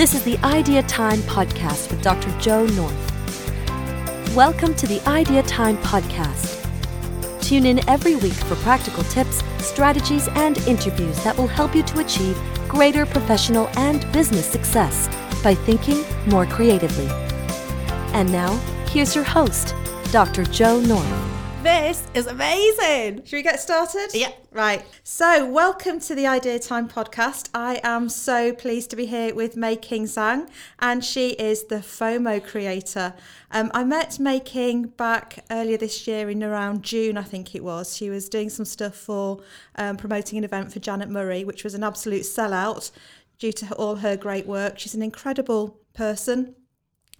This is the Idea Time podcast with Dr. Joe North. Welcome to the Idea Time podcast. Tune in every week for practical tips, strategies, and interviews that will help you to achieve greater professional and business success by thinking more creatively. And now, here's your host, Dr. Joe North. This is amazing. Should we get started? Yeah. Right. So, welcome to the Idea Time podcast. I am so pleased to be here with Mayking Tsang, and she is the FOMO creator. Um, I met Mayking back earlier this year in around June, I think it was. She was doing some stuff for um, promoting an event for Janet Murray, which was an absolute sellout due to all her great work. She's an incredible person,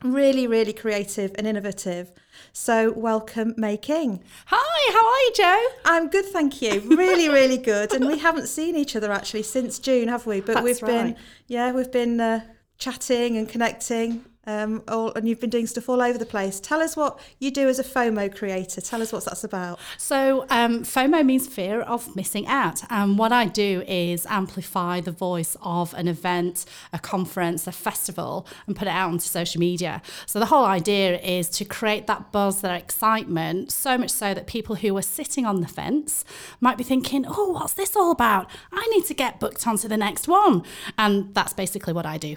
really, really creative and innovative. So, welcome, Mayking. Hi, how are you, Joe? I'm good, thank you. Really, really good. And we haven't seen each other actually since June, have we? But That's we've been, yeah, we've been uh, chatting and connecting. Um, all, and you've been doing stuff all over the place. Tell us what you do as a FOMO creator. Tell us what that's about. So, um, FOMO means fear of missing out. And what I do is amplify the voice of an event, a conference, a festival, and put it out onto social media. So, the whole idea is to create that buzz, that excitement, so much so that people who are sitting on the fence might be thinking, oh, what's this all about? I need to get booked onto the next one. And that's basically what I do.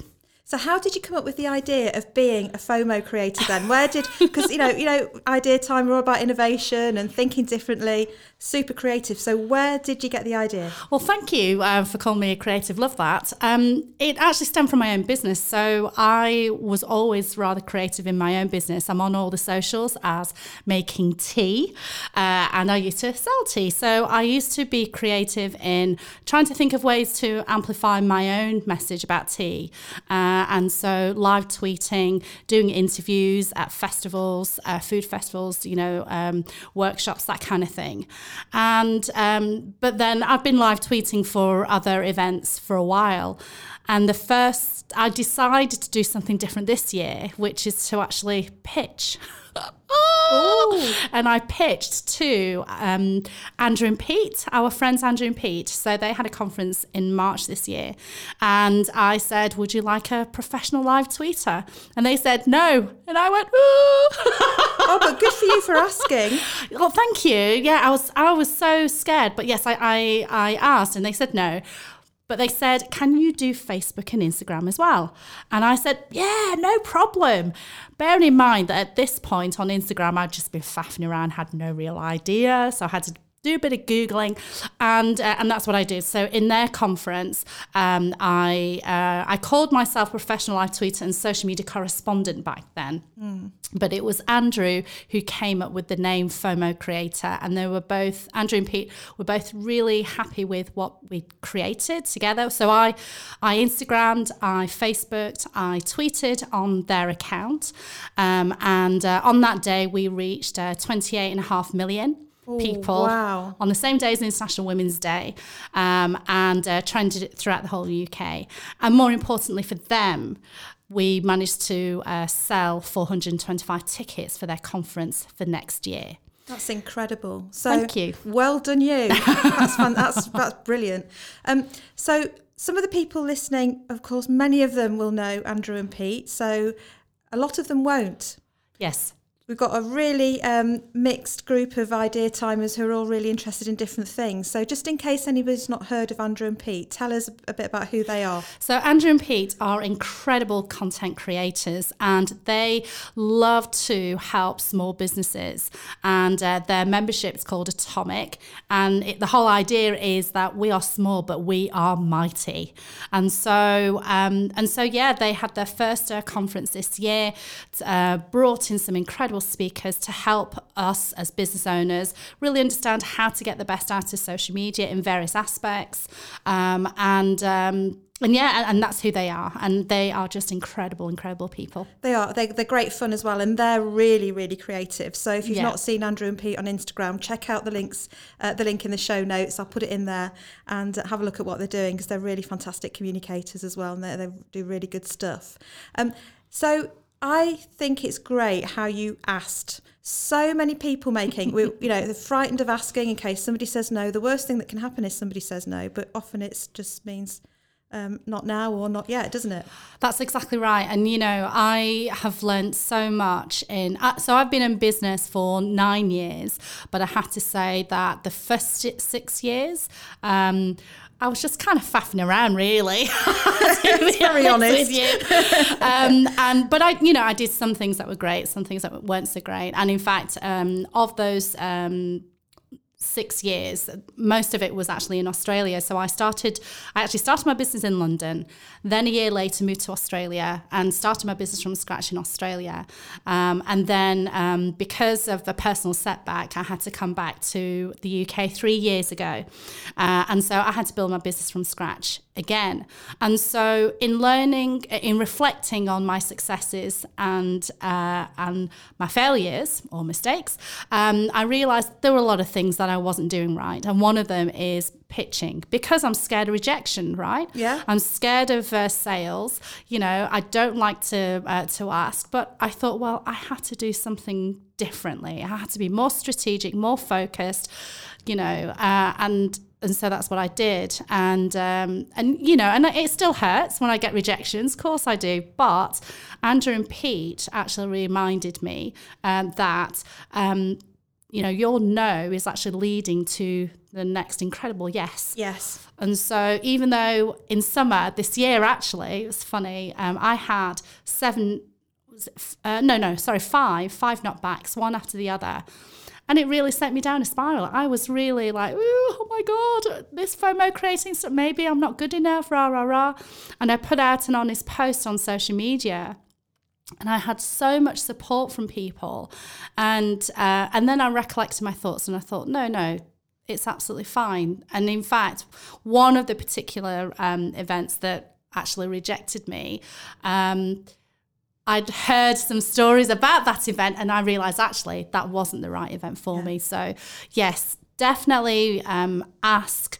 So, how did you come up with the idea of being a FOMO creator then? Where did because you know you know idea time we're all about innovation and thinking differently, super creative. So, where did you get the idea? Well, thank you uh, for calling me a creative. Love that. Um, it actually stemmed from my own business. So I was always rather creative in my own business. I'm on all the socials as Mayking Tea, uh, and I used to sell tea. So I used to be creative in trying to think of ways to amplify my own message about tea. Uh, and so live tweeting, doing interviews at festivals, uh, food festivals, you know, um, workshops, that kind of thing. And um, but then I've been live tweeting for other events for a while. And the first, I decided to do something different this year, which is to actually pitch. and I pitched to um, Andrew and Pete, our friends Andrew and Pete. So they had a conference in March this year. And I said, Would you like a professional live tweeter? And they said, No. And I went, Ooh. Oh, but good for you for asking. Well, thank you. Yeah, I was I was so scared, but yes, I I, I asked, and they said no. But they said, "Can you do Facebook and Instagram as well?" And I said, "Yeah, no problem." Bearing in mind that at this point on Instagram, I'd just been faffing around, had no real idea, so I had to do a bit of googling, and uh, and that's what I did. So in their conference, um, I uh, I called myself professional live tweeter and social media correspondent back then. But it was Andrew who came up with the name FOMO Creator, and they were both Andrew and Pete were both really happy with what we created together. So I I Instagrammed, I Facebooked, I tweeted on their account, um, and uh, on that day we reached uh, 28 and a half million people wow. on the same day as International Women's Day um, and uh, trended it throughout the whole UK. And more importantly for them, we managed to uh, sell 425 tickets for their conference for next year. That's incredible. So Thank you. Well done, you. That's fun. That's that's brilliant. Um, so some of the people listening, of course, many of them will know Andrew and Pete. So a lot of them won't. Yes. We've got a really um, mixed group of idea timers who are all really interested in different things. So, just in case anybody's not heard of Andrew and Pete, tell us a bit about who they are. So, Andrew and Pete are incredible content creators and they love to help small businesses. And uh, their membership is called Atomic. And it, the whole idea is that we are small, but we are mighty. And so, um, and so yeah, they had their first uh, conference this year, uh, brought in some incredible speakers to help us as business owners really understand how to get the best out of social media in various aspects. Um, and um, and yeah, and, that's who they are. And they are just incredible, incredible people. They are. They, they're great fun as well, and they're really, really creative. So if you've Yeah. not seen Andrew and Pete on Instagram, check out the links, uh, the link in the show notes. I'll put it in there and have a look at what they're doing because they're really fantastic communicators as well, and they, they do really good stuff. Um, so I think it's great how you asked. So many people making, we, you know, they're frightened of asking in case somebody says no. The worst thing that can happen is somebody says no, but often it just means um, not now or not yet, doesn't it? That's exactly right. And, you know, I have learned so much in. Uh, so I've been in business for nine years, but I have to say that the first six years, um, I was just kind of faffing around, really. to be very honest. um, and but I, you know, I did some things that were great, some things that weren't so great. And in fact, um, of those um, six years. Most of it was actually in Australia. So I started, I actually started my business in London. Then a year later, moved to Australia and started my business from scratch in Australia. Um, and then um, because of a personal setback, I had to come back to the UK three years ago. Uh, and so I had to build my business from scratch again. And so in learning, in reflecting on my successes and uh, and my failures or mistakes, um, I realized there were a lot of things that I wasn't doing right. And one of them is pitching because I'm scared of rejection, right? Yeah. I'm scared of uh, sales. You know, I don't like to uh, to ask, but I thought, well, I had to do something differently. I had to be more strategic, more focused. You know, uh, and and so that's what I did. And um, and you know, and it still hurts when I get rejections. Of course I do. But Andrew and Pete actually reminded me um, that. Um, you know, your no is actually leading to the next incredible yes. Yes. And so, even though in summer this year, actually, it was funny, um, I had seven, uh, no, no, sorry, five, five knockbacks, one after the other. And it really sent me down a spiral. I was really like, oh my God, this FOMO creating stuff, maybe I'm not good enough, rah, rah, rah. And I put out an honest post on social media and I had so much support from people, and uh, and then I recollected my thoughts, and I thought, no, no, it's absolutely fine. And in fact, one of the particular um, events that actually rejected me. Um, I'd heard some stories about that event and I realized actually that wasn't the right event for yeah. me. So, yes, definitely um, ask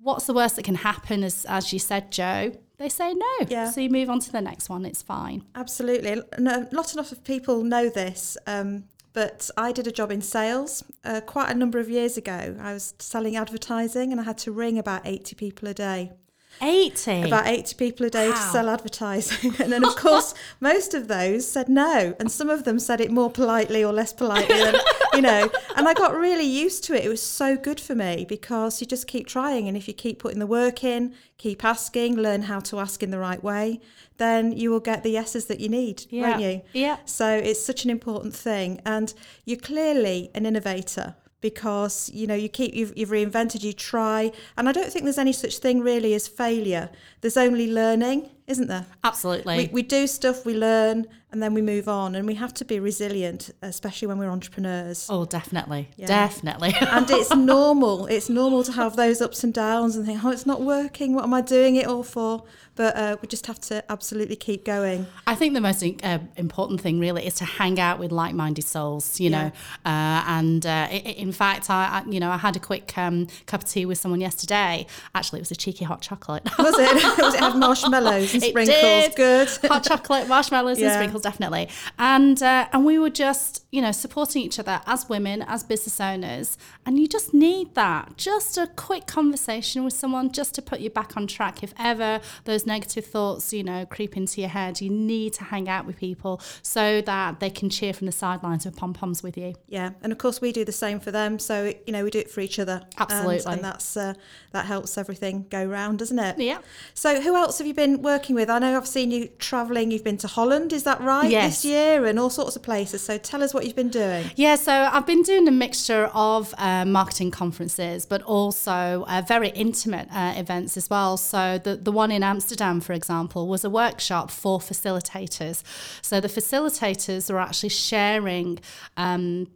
what's the worst that can happen, as, as you said, Joe. They say no. Yeah. So you move on to the next one. It's fine. Absolutely. No, not enough of people know this. Um, but I did a job in sales uh, quite a number of years ago. I was selling advertising and I had to ring about 80 people a day. 80 about 80 people a day wow. to sell advertising. And then of course most of those said no. And some of them said it more politely or less politely than, you know. And i got really used to it. It was so good for me because you just keep trying. And if you keep putting the work in keep asking learn how to ask in the right way then you will get the yeses that you need yeah. won't you? Yeah. So it's such an important thing. And you're clearly an innovator because you know you keep you've, you've reinvented you try. And i don't think there's any such thing really as failure. There's only learning isn't there absolutely we, we do stuff we learn and then we move on and we have to be resilient especially when we're entrepreneurs oh definitely yeah. definitely and it's normal it's normal to have those ups and downs and think oh it's not working what am i doing it all for but uh, we just have to absolutely keep going. I think the most uh, important thing really is to hang out with like-minded souls, you yeah. know. Uh, and uh, in fact, I, you know I had a quick um, cup of tea with someone yesterday. Actually, it was a cheeky hot chocolate. Was it? was it have marshmallows and sprinkles? Did. Good. hot chocolate, marshmallows, yeah. and sprinkles, definitely. And uh, and we were just you know supporting each other as women, as business owners, and you just need that. Just a quick conversation with someone just to put you back on track if ever those negative thoughts, you know, creep into your head, you need to hang out with people so that they can cheer from the sidelines with pom poms with you. Yeah, and of course we do the same for them. So you know, we do it for each other. Absolutely, and, and that's uh, that helps everything go round, doesn't it? Yeah. So who else have you been working with? I know I've seen you travelling. You've been to Holland, is that right? Yes. This year, and all sorts of places. So tell us what you've been doing. Yeah, so I've been doing a mixture of uh, marketing conferences, but also uh, very intimate uh, events as well. So the the one in Amsterdam for example, was a workshop for facilitators. So the facilitators were actually sharing um,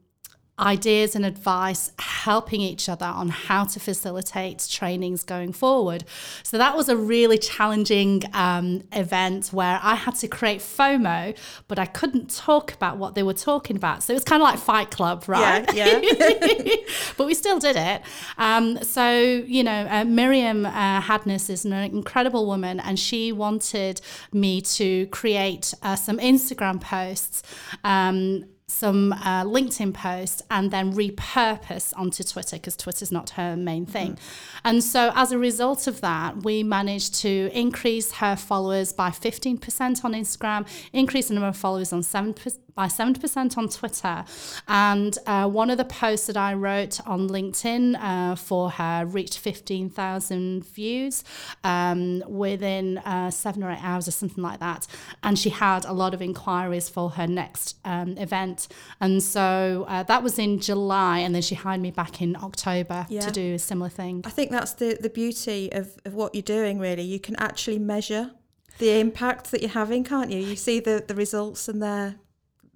ideas and advice, helping each other on how to facilitate trainings going forward. So that was a really challenging um, event where I had to create FOMO, but I couldn't talk about what they were talking about. So it was kind of like Fight Club, right? Yeah. yeah. but we still did it. Um, so, you know, uh, Miriam uh, Hadness is an incredible woman, and she wanted me to create uh, some Instagram posts. Um, some uh, LinkedIn posts and then repurpose onto Twitter because Twitter's not her main thing. And so, as a result of that, we managed to increase her followers by 15% on Instagram, increase the number of followers on 7%, by 70% on Twitter. And uh, one of the posts that I wrote on LinkedIn uh, for her reached 15,000 views um, within uh, seven or eight hours or something like that. And she had a lot of inquiries for her next um, event. And so uh, that was in July. And then she hired me back in October Yeah. to do a similar thing. I think that's the, the beauty of, of what you're doing, really. You can actually measure the impact that you're having, can't you? You see the, the results and they're,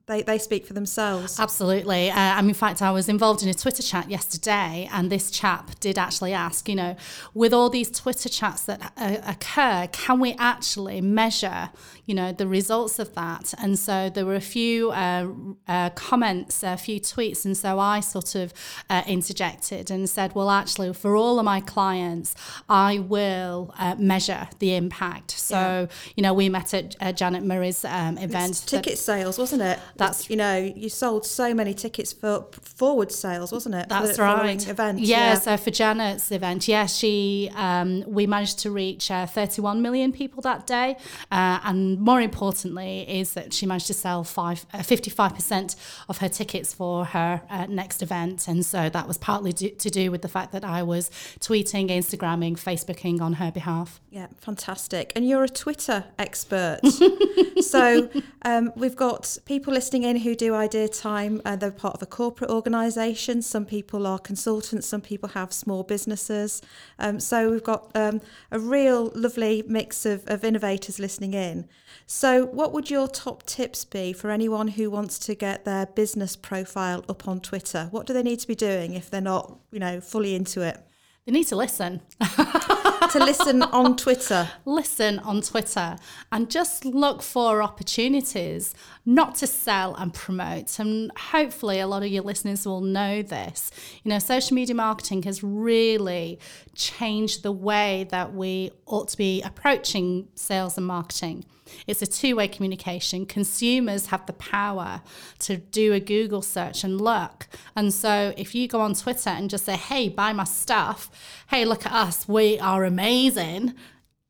they, they speak for themselves. Absolutely. Uh, I mean, in fact, I was involved in a Twitter chat yesterday, and this chap did actually ask, you know, with all these Twitter chats that uh, occur, can we actually measure, you know, the results of that? And so there were a few uh, uh, comments, a few tweets, and so I sort of uh, interjected and said, well, actually, for all of my clients, I will uh, measure the impact. So, you know, we met at uh, Janet Murray's um, event. It's that- ticket sales, wasn't it? That's- you know, you sold so many tickets for forward sales, wasn't it? That's following right. Event, yeah, so for Janet's event, yeah, she um, we managed to reach uh, 31 million people that day, uh, and more importantly, is that she managed to sell five, uh, 55% of her tickets for her uh, next event, and so that was partly do, to do with the fact that I was tweeting, Instagramming, Facebooking on her behalf. Yeah, fantastic. And you're a Twitter expert. so um, we've got people listening in who do Idea Time. Uh, they're part of a corporate organisation. Some people are consultants. Some people have small businesses. Um, so we've got um, a real lovely mix of, of innovators listening in. So what would your top tips be for anyone who wants to get their business profile up on Twitter? What do they need to be doing if they're not, you know, fully into it? They need to listen. to listen on Twitter. listen on Twitter and just look for opportunities not to sell and promote. And hopefully, a lot of your listeners will know this. You know, social media marketing has really changed the way that we ought to be approaching sales and marketing. It's a two way communication. Consumers have the power to do a Google search and look. And so if you go on Twitter and just say, hey, buy my stuff, hey, look at us, we are amazing,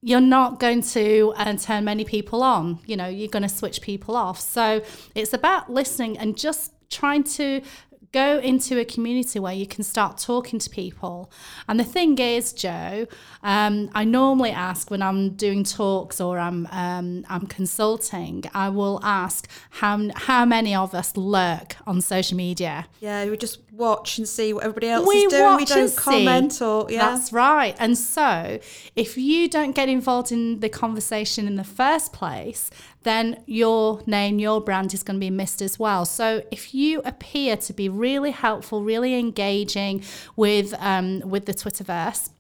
you're not going to uh, turn many people on. You know, you're going to switch people off. So it's about listening and just trying to go into a community where you can start talking to people. And the thing is, Joe, um, I normally ask when I'm doing talks or I'm um, I'm consulting, I will ask how how many of us lurk on social media. Yeah, we just watch and see what everybody else We is doing. We watch don't and see. comment or yeah. That's right. And so, if you don't get involved in the conversation in the first place, then your name, your brand is going to be missed as well. So, if you appear to be really helpful, really engaging with um, with the Twitterverse,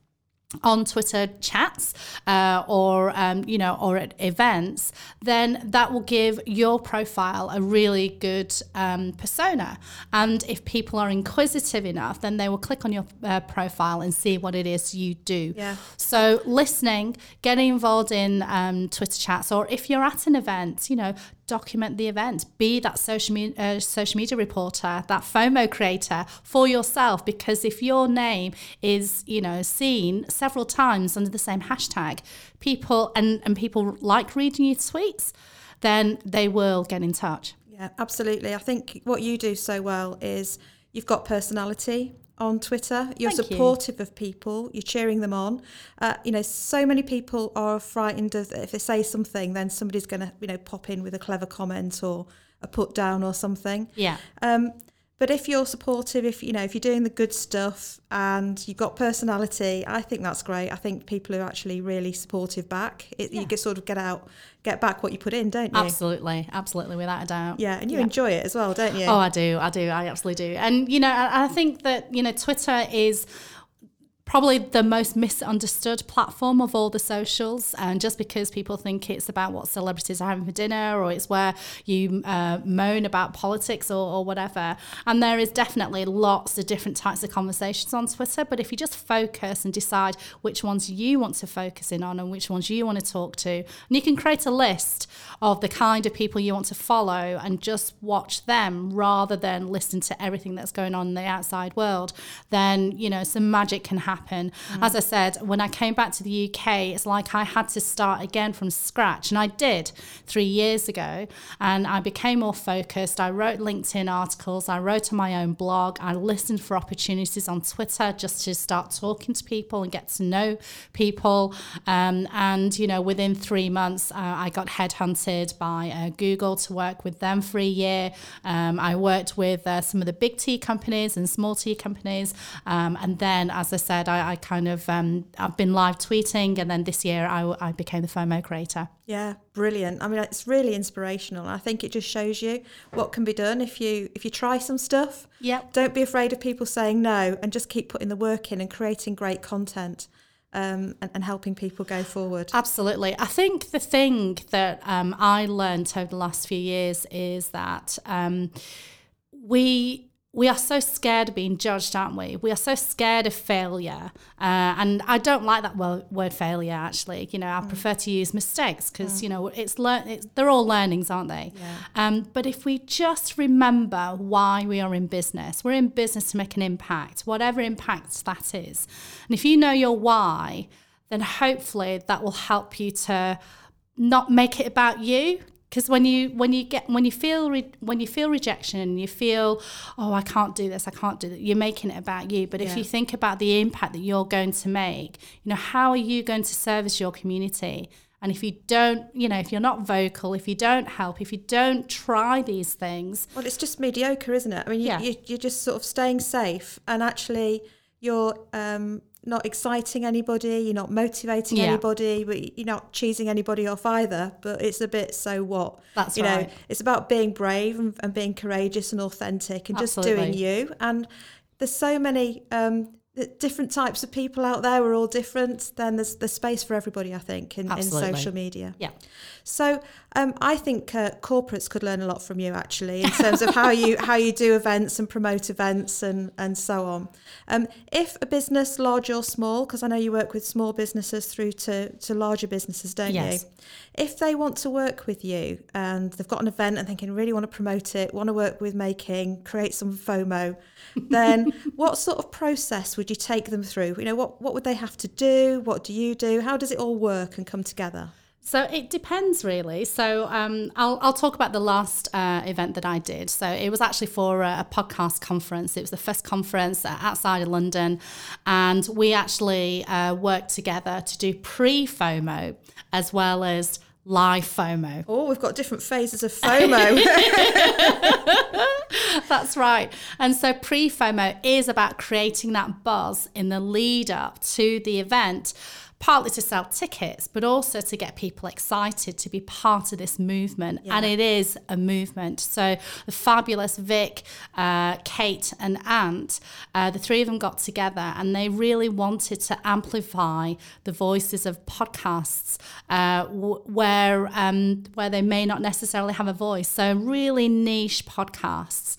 on Twitter chats uh, or um, you know or at events, then that will give your profile a really good um, persona. And if people are inquisitive enough, then they will click on your uh, profile and see what it is you do. Yeah. So listening, getting involved in um, Twitter chats, or if you're at an event, you know, document the event. Be that social media uh, social media reporter, that FOMO creator for yourself. Because if your name is you know seen several times under the same hashtag, people and and people like reading your tweets, then they will get in touch. Yeah, absolutely. I think what you do so well is you've got personality on Twitter. You're Thank you. supportive of people. You're cheering them on. Uh, you know, so many people are frightened of if they say something, then somebody's going to you know pop in with a clever comment or a put down or something. Yeah. Um, but if you're supportive, if you know, if you're doing the good stuff and you've got personality, I think that's great. I think people are actually really supportive back. It, You can sort of get out, get back what you put in, don't you? Absolutely, absolutely, without a doubt. Yeah, and you Yeah. enjoy it as well, don't you? Oh, I do. I do. I absolutely do. And, you know, I, I think that, you know, Twitter is probably the most misunderstood platform of all the socials. And just because people think it's about what celebrities are having for dinner or it's where you uh, moan about politics or, or whatever. And there is definitely lots of different types of conversations on Twitter. But if you just focus and decide which ones you want to focus in on and which ones you want to talk to, and you can create a list of the kind of people you want to follow and just watch them rather than listen to everything that's going on in the outside world, then, you know, some magic can happen happen. Mm. As I said, when I came back to the UK, it's like I had to start again from scratch. And I did three years ago. And I became more focused. I wrote LinkedIn articles, I wrote on my own blog, I listened for opportunities on Twitter just to start talking to people and get to know people. Um, and, you know, within three months, uh, I got headhunted by uh, Google to work with them for a year. Um, I worked with uh, some of the big tea companies and small tea companies. Um, and then, as I said, I, I kind of um, I've been live tweeting, and then this year I, I became the FOMO creator. Yeah, brilliant. I mean, it's really inspirational. I think it just shows you what can be done if you if you try some stuff. Yep. Don't be afraid of people saying no, and just keep putting the work in and creating great content. Um, and, and, helping people go forward. Absolutely. I think the thing that um, I learned over the last few years is that um, we we are so scared of being judged, aren't we? We are so scared of failure. Uh, and I don't like that word, word failure, actually. You know, I mm. prefer to use mistakes because, mm. you know, it's, learn. It's, they're all learnings, aren't they? Yeah. Um, but if we just remember why we are in business, we're in business to make an impact, whatever impact that is. And if you know your why, then hopefully that will help you to not make it about you because when you when you get when you feel re, when you feel rejection you feel oh i can't do this i can't do that you're making it about you. But if you think about the impact that you're going to make you know how are you going to service your community? And if you don't you know if you're not vocal if you don't help if you don't try these things well it's just mediocre isn't it? I mean you, yeah. you, you're just sort of staying safe and actually you're um, not exciting anybody, you're not motivating yeah. anybody, but you're not cheesing anybody off either. But it's a bit so what? That's you right. know, it's about being brave and, and being courageous and authentic and Absolutely. just doing you. And there's so many um, different types of people out there. We're all different. Then there's the space for everybody, I think, in, in social media. Yeah. So um, I think uh, corporates could learn a lot from you actually in terms of how you how you do events and promote events and and so on. Um, if a business, large or small, because I know you work with small businesses through to to larger businesses, don't yes. you? If they want to work with you and they've got an event and thinking really want to promote it, want to work with Mayking, create some FOMO, then what sort of process would you take them through? You know, what what would they have to do? What do you do? How does it all work and come together? So it depends really. So um, I'll, I'll talk about the last uh, event that I did. So it was actually for a, a podcast conference. It was the first conference outside of London. And we actually uh, worked together to do pre FOMO as well as live FOMO. Oh, we've got different phases of FOMO. That's right. And so pre FOMO is about creating that buzz in the lead up to the event partly to sell tickets, but also to get people excited to be part of this movement. Yeah. And it is a movement. So the fabulous Vic, uh, Kate, and Ant, uh, the three of them got together and they really wanted to amplify the voices of podcasts uh, w- where um, where they may not necessarily have a voice. So really niche podcasts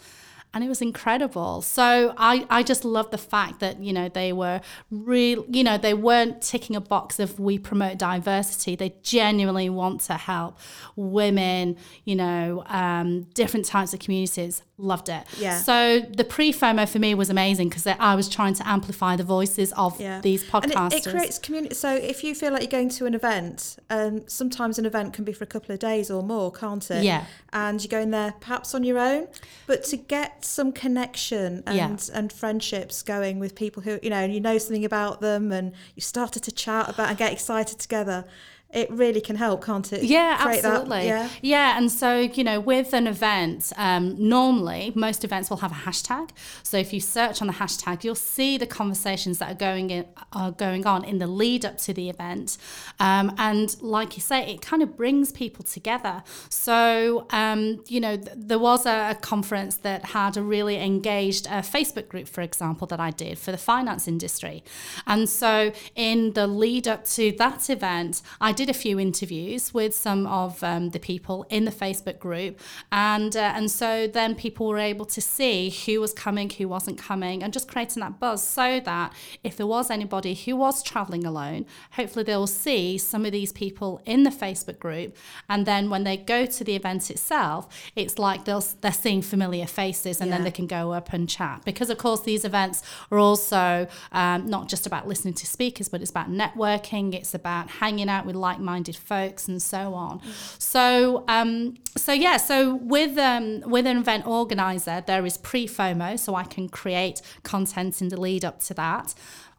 and it was incredible. So I, I just love the fact that, you know, they were real, you know, they weren't ticking a box of we promote diversity. They genuinely want to help women, you know, um, different types of communities. Loved it. Yeah. So the pre FOMO for me was amazing because I was trying to amplify the voices of yeah. these podcasters. And it, it, creates community. So if you feel like you're going to an event, um, sometimes an event can be for a couple of days or more, can't it? Yeah. And you're going there perhaps on your own, but to get some connection and yeah. and friendships going with people who you know and you know something about them and you started to chat about and get excited together it really can help, can't it? Yeah, Create that- absolutely. yeah. yeah, and so you know, with an event, um, normally most events will have a hashtag. So if you search on the hashtag, you'll see the conversations that are going in, are going on in the lead up to the event, um, and like you say, it kind of brings people together. So um, you know, th- there was a, a conference that had a really engaged uh, Facebook group, for example, that I did for the finance industry, and so in the lead up to that event, I did a few interviews with some of um, the people in the Facebook group, and uh, and so then people were able to see who was coming, who wasn't coming, and just creating that buzz so that if there was anybody who was traveling alone, hopefully they will see some of these people in the Facebook group, and then when they go to the event itself, it's like they'll they're seeing familiar faces, and then they can go up and chat because of course these events are also um, not just about listening to speakers, but it's about networking. It's about hanging out with like-minded folks and so on. So, um, so yeah. So with um, with an event organizer, there is pre-FOMO, so I can create content in the lead up to that.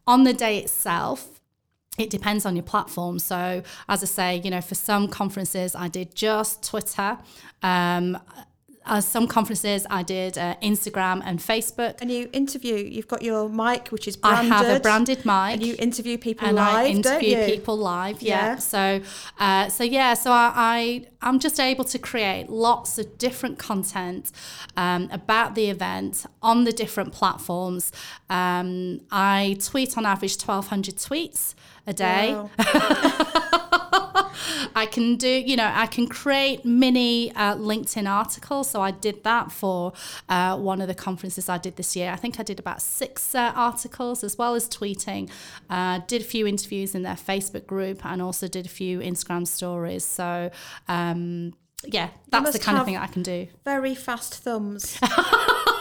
On the day itself, it depends on your platform. So, as I say, you know, for some conferences, I did just Twitter. Um, uh, some conferences, I did uh, Instagram and Facebook. And you interview. You've got your mic, which is I have a branded mic. And you interview people and live, I interview people live. Yeah. Yeah. So, uh, so yeah. So I, I I'm just able to create lots of different content um, about the event on the different platforms. Um, I tweet on average 1,200 tweets a day. Wow. I can do, you know, I can create mini uh, LinkedIn articles. So I did that for uh, one of the conferences I did this year. I think I did about six uh, articles as well as tweeting. Uh, did a few interviews in their Facebook group and also did a few Instagram stories. So, um, yeah, that's the kind of thing I can do. Very fast thumbs.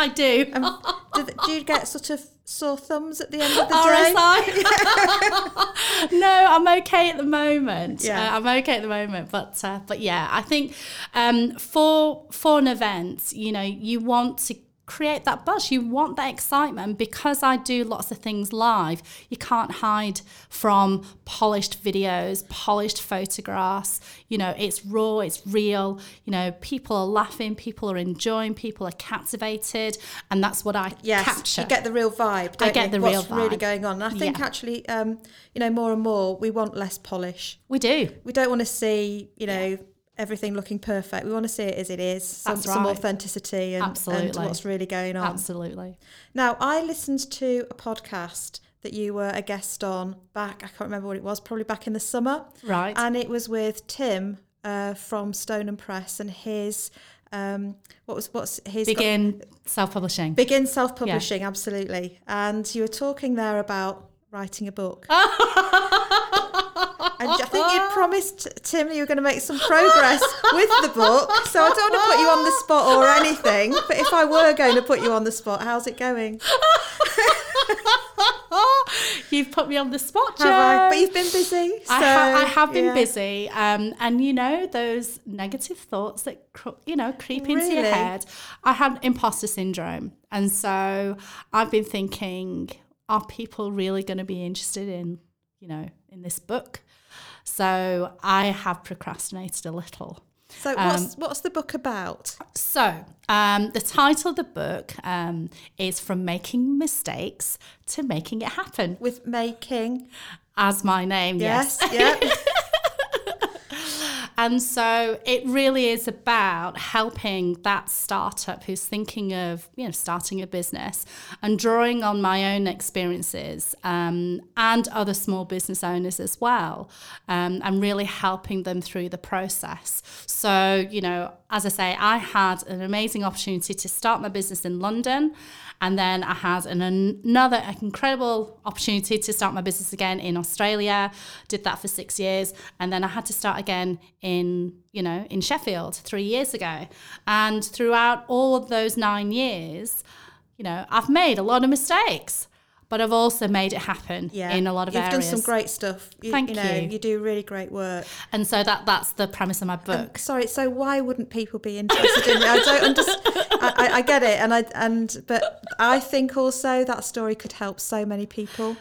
I do. Um, do, do you get sort of sore thumbs at the end of the day? No, I'm okay at the moment. Yeah. Uh, I'm okay at the moment, but uh, but yeah, I think um, for for an event, you know, you want to create that buzz. You want that excitement because I do lots of things live. You can't hide from polished videos, polished photographs. You know, it's raw, it's real. You know, people are laughing, people are enjoying, people are captivated, and that's what I Yes, capture. you get the real vibe. Don't get you? the What's real really going on. And I think Yeah. actually, um, you know, more and more we want less polish. we do. We don't want to see, you know, everything looking perfect. We want to see it as it is. Some, That's some authenticity and, and what's really going on. Absolutely. Now, I listened to a podcast that you were a guest on back. I can't remember what it was. Probably back in the summer. Right. And it was with Tim uh, from Stoneham Press and his. Um, what was what's his got- Begin self-publishing. begin self publishing? Absolutely. And you were talking there about writing a book. And I think you promised Tim you were going to make some progress with the book. So I don't want to put you on the spot or anything. But if I were going to put you on the spot, how's it going? You've put me on the spot, Joe. I? But you've been busy. So, I, ha- I have been yeah. busy, um, and you know those negative thoughts that cr- you know creep into your head. I had imposter syndrome, and so I've been thinking: Are people really going to be interested in you know in this book? So I have procrastinated a little. So what's what's the book about? So, um, the title of the book um, is From Making Mistakes to Making It Happen, With making. as my name, yes. Yes. And so it really is about helping that startup who's thinking of, you know, starting a business and drawing on my own experiences um, and other small business owners as well, um, and really helping them through the process. So, you know, as I say, I had an amazing opportunity to start my business in London. And then I had an, another incredible opportunity to start my business again in Australia. Did that for six years, and then I had to start again in you know in Sheffield three years ago. And throughout all of those nine years, you know, I've made a lot of mistakes, but I've also made it happen Yeah. in a lot of areas. You've done some great stuff. You, Thank you. Know, you. you do really great work. and so that that's the premise of my book. Sorry, so why wouldn't people be interested in it? I don't understand. I, I, I get it, and I and but I think also that story could help so many people.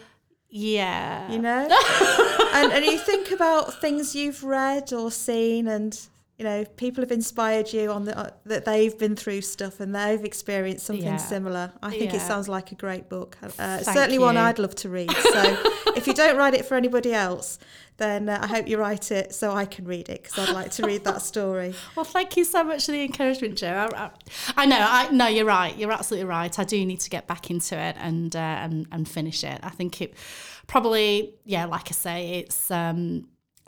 Yeah. you know and, and you think about things you've read or seen and you know people have inspired you on the uh, that they've been through stuff and they've experienced something Yeah. similar i think it sounds like a great book uh, Thank certainly one i'd love to read so if you don't write it for anybody else then uh, i hope you write it so i can read it because i'd like to read that story Well, thank you so much for the encouragement, Joe. I, I, I know, I no, you're right. You're absolutely right. I do need to get back into it and uh, and and finish it. I think it probably, yeah, like I say, it's. Um,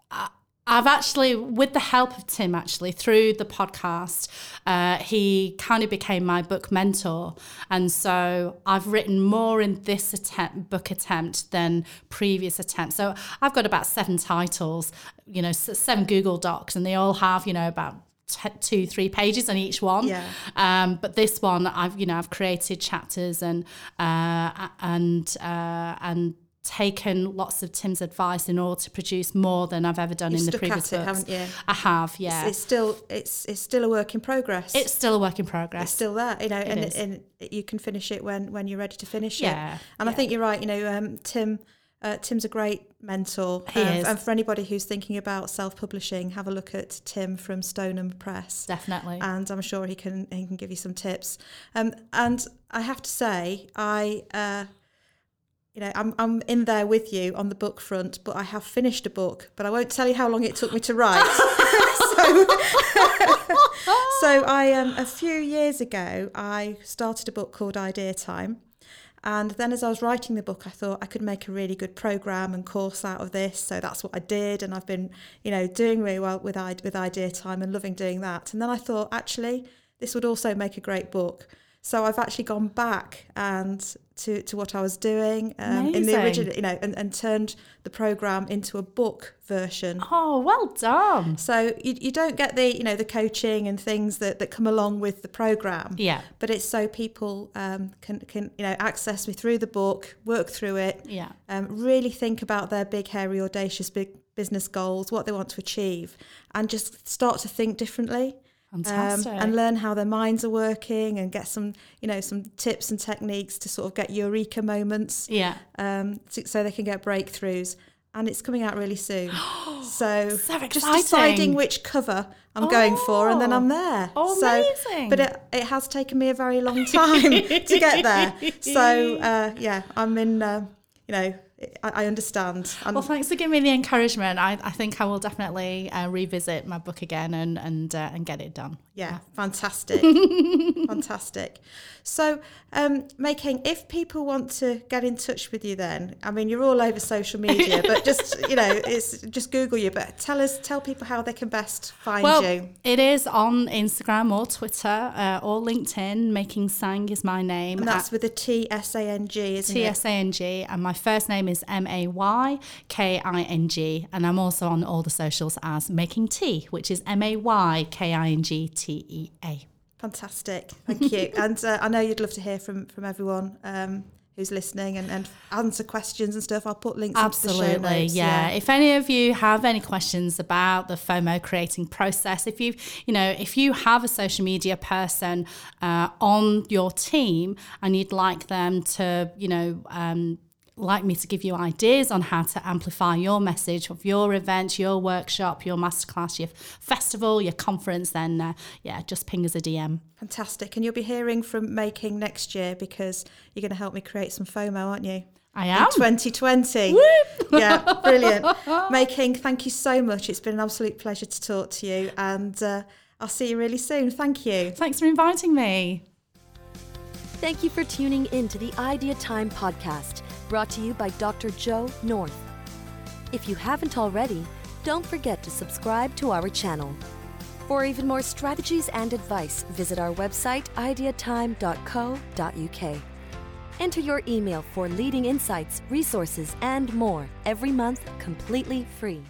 I, I've actually, with the help of Tim, actually through the podcast, uh, he kind of became my book mentor, and so I've written more in this attempt, book attempt than previous attempts. So I've got about seven titles, you know, seven Google Docs, and they all have, you know, about t- two, three pages on each one. Yeah. Um, but this one, I've you know, I've created chapters and uh, and uh, and taken lots of Tim's advice in order to produce more than I've ever done You've in the previous at it, books. haven't you? I have, yeah. it's still it's it's still a work in progress It's still a work in progress. it's still there, you know, and, is. and you can finish it when when you're ready to finish Yeah, it. And I think you're right. You know, um, Tim. Uh, Tim's a great mentor, He um, is. and for anybody who's thinking about self-publishing, have a look at Tim from Stoneham Press, Definitely. and I'm sure he can he can give you some tips. Um, and I have to say, I uh, you know I'm I'm in there with you on the book front, but I have finished a book, but I won't tell you how long it took me to write. so so I um a few years ago I started a book called Idea Time. And then as I was writing the book, I thought I could make a really good program and course out of this. So that's what I did. And I've been, you know, doing really well with, with Idea Time and loving doing that. And then I thought, actually, this would also make a great book. So I've actually gone back and to, to what I was doing um, in the original, you know, and, and turned the program into a book version. oh, well done. So you, you don't get the you know the coaching and things that, that come along with the program. Yeah. But it's so people um, can can you know access me through the book, work through it, Yeah. um, really think about their big, hairy, audacious big business goals, what they want to achieve, and just start to think differently. Fantastic. Um, and learn how their minds are working and get some you know some tips and techniques to sort of get eureka moments Yeah. um, so, so they can get breakthroughs. And it's coming out really soon. so, So just deciding which cover I'm going for, and then I'm there. Oh, so, amazing. But it, it has taken me a very long time to get there. So, uh, yeah, I'm in, uh, you know, I, understand. Well, thanks for giving me the encouragement. I, I think I will definitely uh, revisit my book again and and uh, and get it done. Yeah, fantastic. fantastic. So, um, Mayking, if people want to get in touch with you, then, I mean, you're all over social media, but just, you know, it's just Google you, but tell us, tell people how they can best find Well, you. it is on Instagram or Twitter uh, or LinkedIn. Mayking Tsang is my name. And that's with a T S A N G, isn't T it? S A N G, and my first name is M A Y K I N G, and I'm also on all the socials as Mayking Tea, which is M A Y K I N G T E A. Fantastic. Thank you. and uh, I know you'd love to hear from, from everyone um, who's listening and, and answer questions and stuff. I'll put links into the show Absolutely, notes. yeah. If any of you have any questions about the FOMO creating process, if you, you know, if you have a social media person uh, on your team and you'd like them to, you know, um, like me to give you ideas on how to amplify your message of your event, your workshop, your masterclass, your festival, your conference, then uh, yeah, just ping us a DM. Fantastic. And you'll be hearing from Mayking next year because you're going to help me create some FOMO, aren't you? I In am. 2020. yeah, brilliant. Mayking, thank you so much. It's been an absolute pleasure to talk to you. And uh, I'll see you really soon. Thank you. Thanks for inviting me. Thank you for tuning in to the Idea Time podcast, brought to you by Dr. Joe North. If you haven't already, don't forget to subscribe to our channel. For even more strategies and advice, visit our website ideatime.co.uk. Enter your email for leading insights, resources, and more every month completely free.